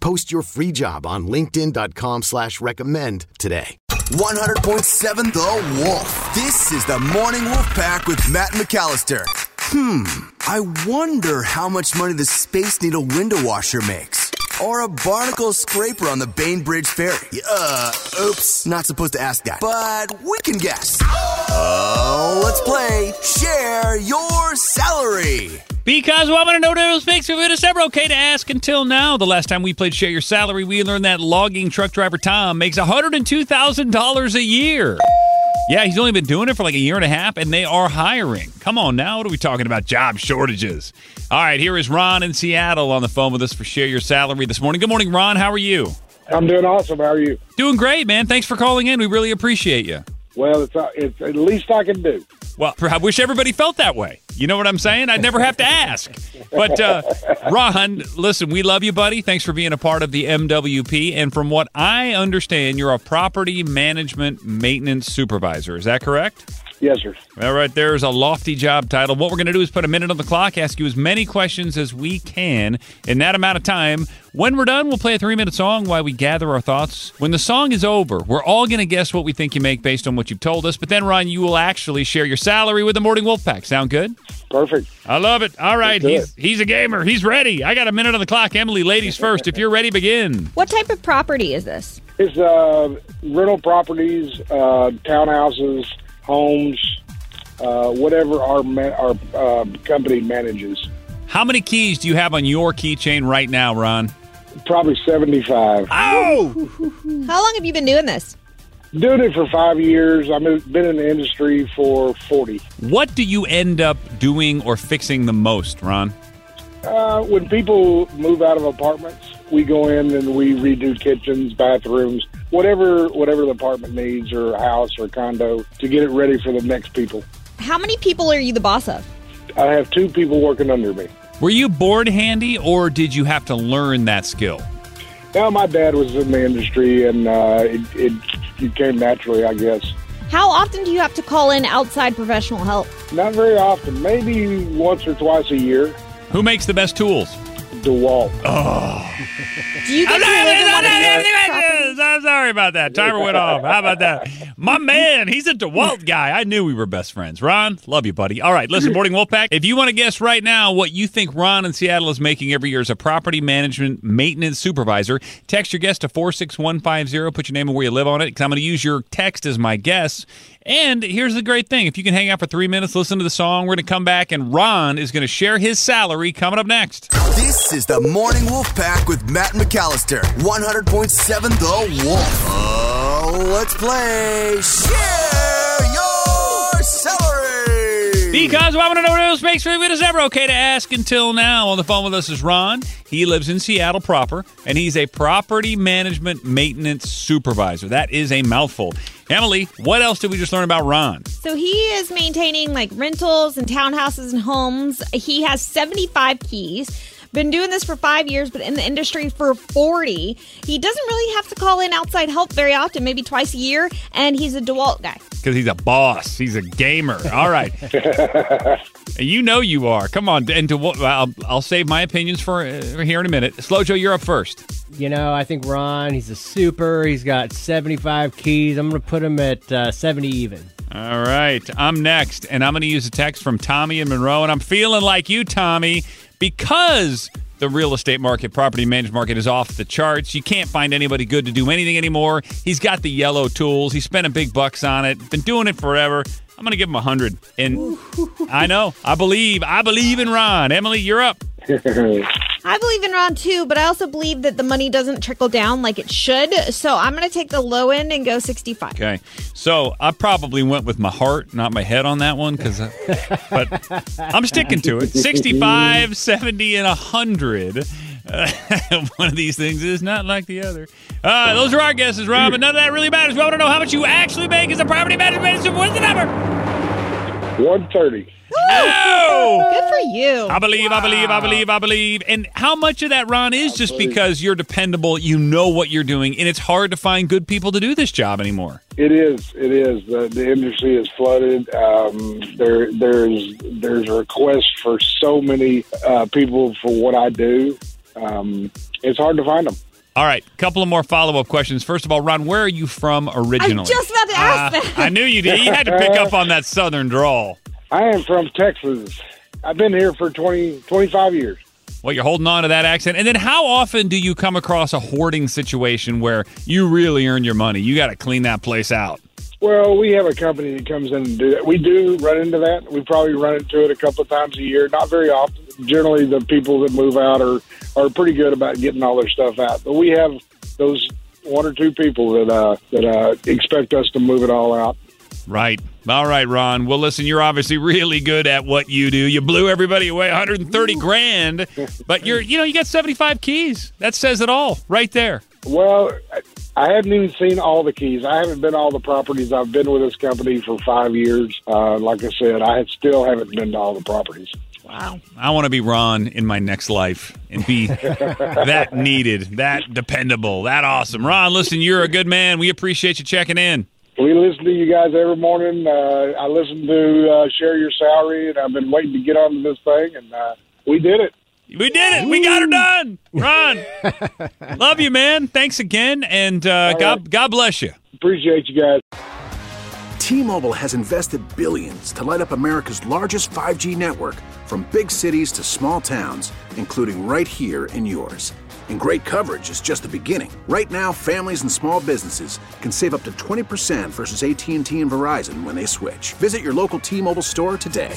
Post your free job on linkedin.com slash recommend today. 100.7 The Wolf. This is the Morning Wolf Pack with Matt McAllister. Hmm, I wonder how much money the Space Needle window washer makes. Or a barnacle scraper on the Bainbridge Ferry. Uh, oops, not supposed to ask that. But we can guess. Oh, let's play Share Your Salary. Because we want to know those fakes. It is never okay to ask until now. The last time we played Share Your Salary, we learned that logging truck driver Tom makes $102,000 a year. Yeah, he's only been doing it for like a year and a half, and they are hiring. Come on now, what are we talking about? Job shortages. All right, here is Ron in Seattle on the phone with us for Share Your Salary this morning. Good morning, Ron. How are you? I'm doing awesome. How are you? Doing great, man. Thanks for calling in. We really appreciate you. Well, it's, uh, it's the least I can do. Well, I wish everybody felt that way. You know what I'm saying? I'd never have to ask. But uh, Ron, listen, we love you, buddy. Thanks for being a part of the MWP. And from what I understand, you're a property management maintenance supervisor. Is that correct? Yes, sir. All right, there's a lofty job title. What we're going to do is put a minute on the clock, ask you as many questions as we can in that amount of time. When we're done, we'll play a three minute song while we gather our thoughts. When the song is over, we're all going to guess what we think you make based on what you've told us. But then, Ron, you will actually share your salary with the Morning Wolf Pack. Sound good? Perfect. I love it. All right, he's, he's a gamer. He's ready. I got a minute on the clock. Emily, ladies first. If you're ready, begin. What type of property is this? It's uh, rental properties, uh, townhouses, homes, uh, whatever our ma- our uh, company manages. How many keys do you have on your keychain right now, Ron? Probably 75. Oh! How long have you been doing this? Doing it for five years. I've been in the industry for 40. What do you end up doing or fixing the most, Ron? Uh, when people move out of apartments, we go in and we redo kitchens, bathrooms, whatever whatever the apartment needs or house or condo to get it ready for the next people. How many people are you the boss of? I have two people working under me. Were you born handy or did you have to learn that skill? Now, my dad was in the industry and uh, it, it, it came naturally, I guess. How often do you have to call in outside professional help? Not very often, maybe once or twice a year. Who makes the best tools? DeWalt. Oh. Do you get to live in one of these properties? I'm sorry about that. Timer went off. How about that? My man, he's a DeWalt guy. I knew we were best friends. Ron, love you, buddy. All right, listen, Morning Wolfpack. If you want to guess right now what you think Ron in Seattle is making every year as a property management maintenance supervisor, text your guess to 46150. Put your name and where you live on it because I'm going to use your text as my guess. And here's the great thing if you can hang out for three minutes, listen to the song, we're going to come back and Ron is going to share his salary coming up next. This is the Morning Wolf Pack with Matt McAllister. 100.7 The Wolf. Oh, let's play Share Because I want to know what else makes it is ever okay to ask until now. On the phone with us is Ron. He lives in Seattle proper, and he's a property management maintenance supervisor. That is a mouthful. Emily, what else did we just learn about Ron? So he is maintaining like rentals and townhouses and homes. He has 75 keys. Been doing this for five years, but in the industry for 40. He doesn't really have to call in outside help very often, maybe twice a year, and he's a DeWalt guy. Because he's a boss. He's a gamer. All right. you know you are. Come on. And to, I'll, I'll save my opinions for uh, here in a minute. Slow Joe, you're up first. You know, I think Ron, he's a super. He's got 75 keys. I'm going to put him at uh, 70 even. All right. I'm next, and I'm going to use a text from Tommy and Monroe, and I'm feeling like you, Tommy, because The real estate market, property management market is off the charts. You can't find anybody good to do anything anymore. He's got the yellow tools. He's a big bucks on it. Been doing it forever. I'm going to give him a 100. And I know. I believe. I believe in Ron. Emily, you're up. I believe in Ron too, but I also believe that the money doesn't trickle down like it should. So I'm going to take the low end and go 65. Okay. So I probably went with my heart, not my head on that one, because, but I'm sticking to it. 65, 70, and 100. Uh, one of these things is not like the other. Uh, those are our guesses, Ron, but none of that really matters. We want to know how much you actually make as a property management. What's the number? 130. No! Good for you. I believe, I believe, I believe, I believe. And how much of that, Ron, is just because you're dependable, you know what you're doing, and it's hard to find good people to do this job anymore. It is. It is. The, the industry is flooded. Um, there, there's there's a request for so many uh, people for what I do. Um, it's hard to find them. All right, couple of more follow up questions. First of all, Ron, where are you from originally? I'm just about to ask Uh, that. I knew you did. You had to pick up on that southern drawl. I am from Texas. I've been here for 20, 25 years. Well, you're holding on to that accent. And then how often do you come across a hoarding situation where you really earn your money? You got to clean that place out. Well, we have a company that comes in and do that. We do run into that. We probably run into it a couple of times a year, not very often. Generally, the people that move out are are pretty good about getting all their stuff out. But we have those one or two people that uh, that uh, expect us to move it all out. Right. All right, Ron. Well, listen, you're obviously really good at what you do. You blew everybody away 130 grand, but you're, you know, you got 75 keys. That says it all right there. Well, I- I haven't even seen all the keys. I haven't been all the properties. I've been with this company for five years. Uh, like I said, I still haven't been to all the properties. Wow. I want to be Ron in my next life and be that needed, that dependable, that awesome. Ron, listen, you're a good man. We appreciate you checking in. We listen to you guys every morning. Uh, I listen to uh, Share Your Salary, and I've been waiting to get onto this thing, and uh, we did it. We did it. We got her done. Ron, love you, man. Thanks again, and uh, God, God bless you. Appreciate you guys. T-Mobile has invested billions to light up America's largest 5G network from big cities to small towns, including right here in yours. And great coverage is just the beginning. Right now, families and small businesses can save up to 20% versus AT&T and Verizon when they switch. Visit your local T-Mobile store today.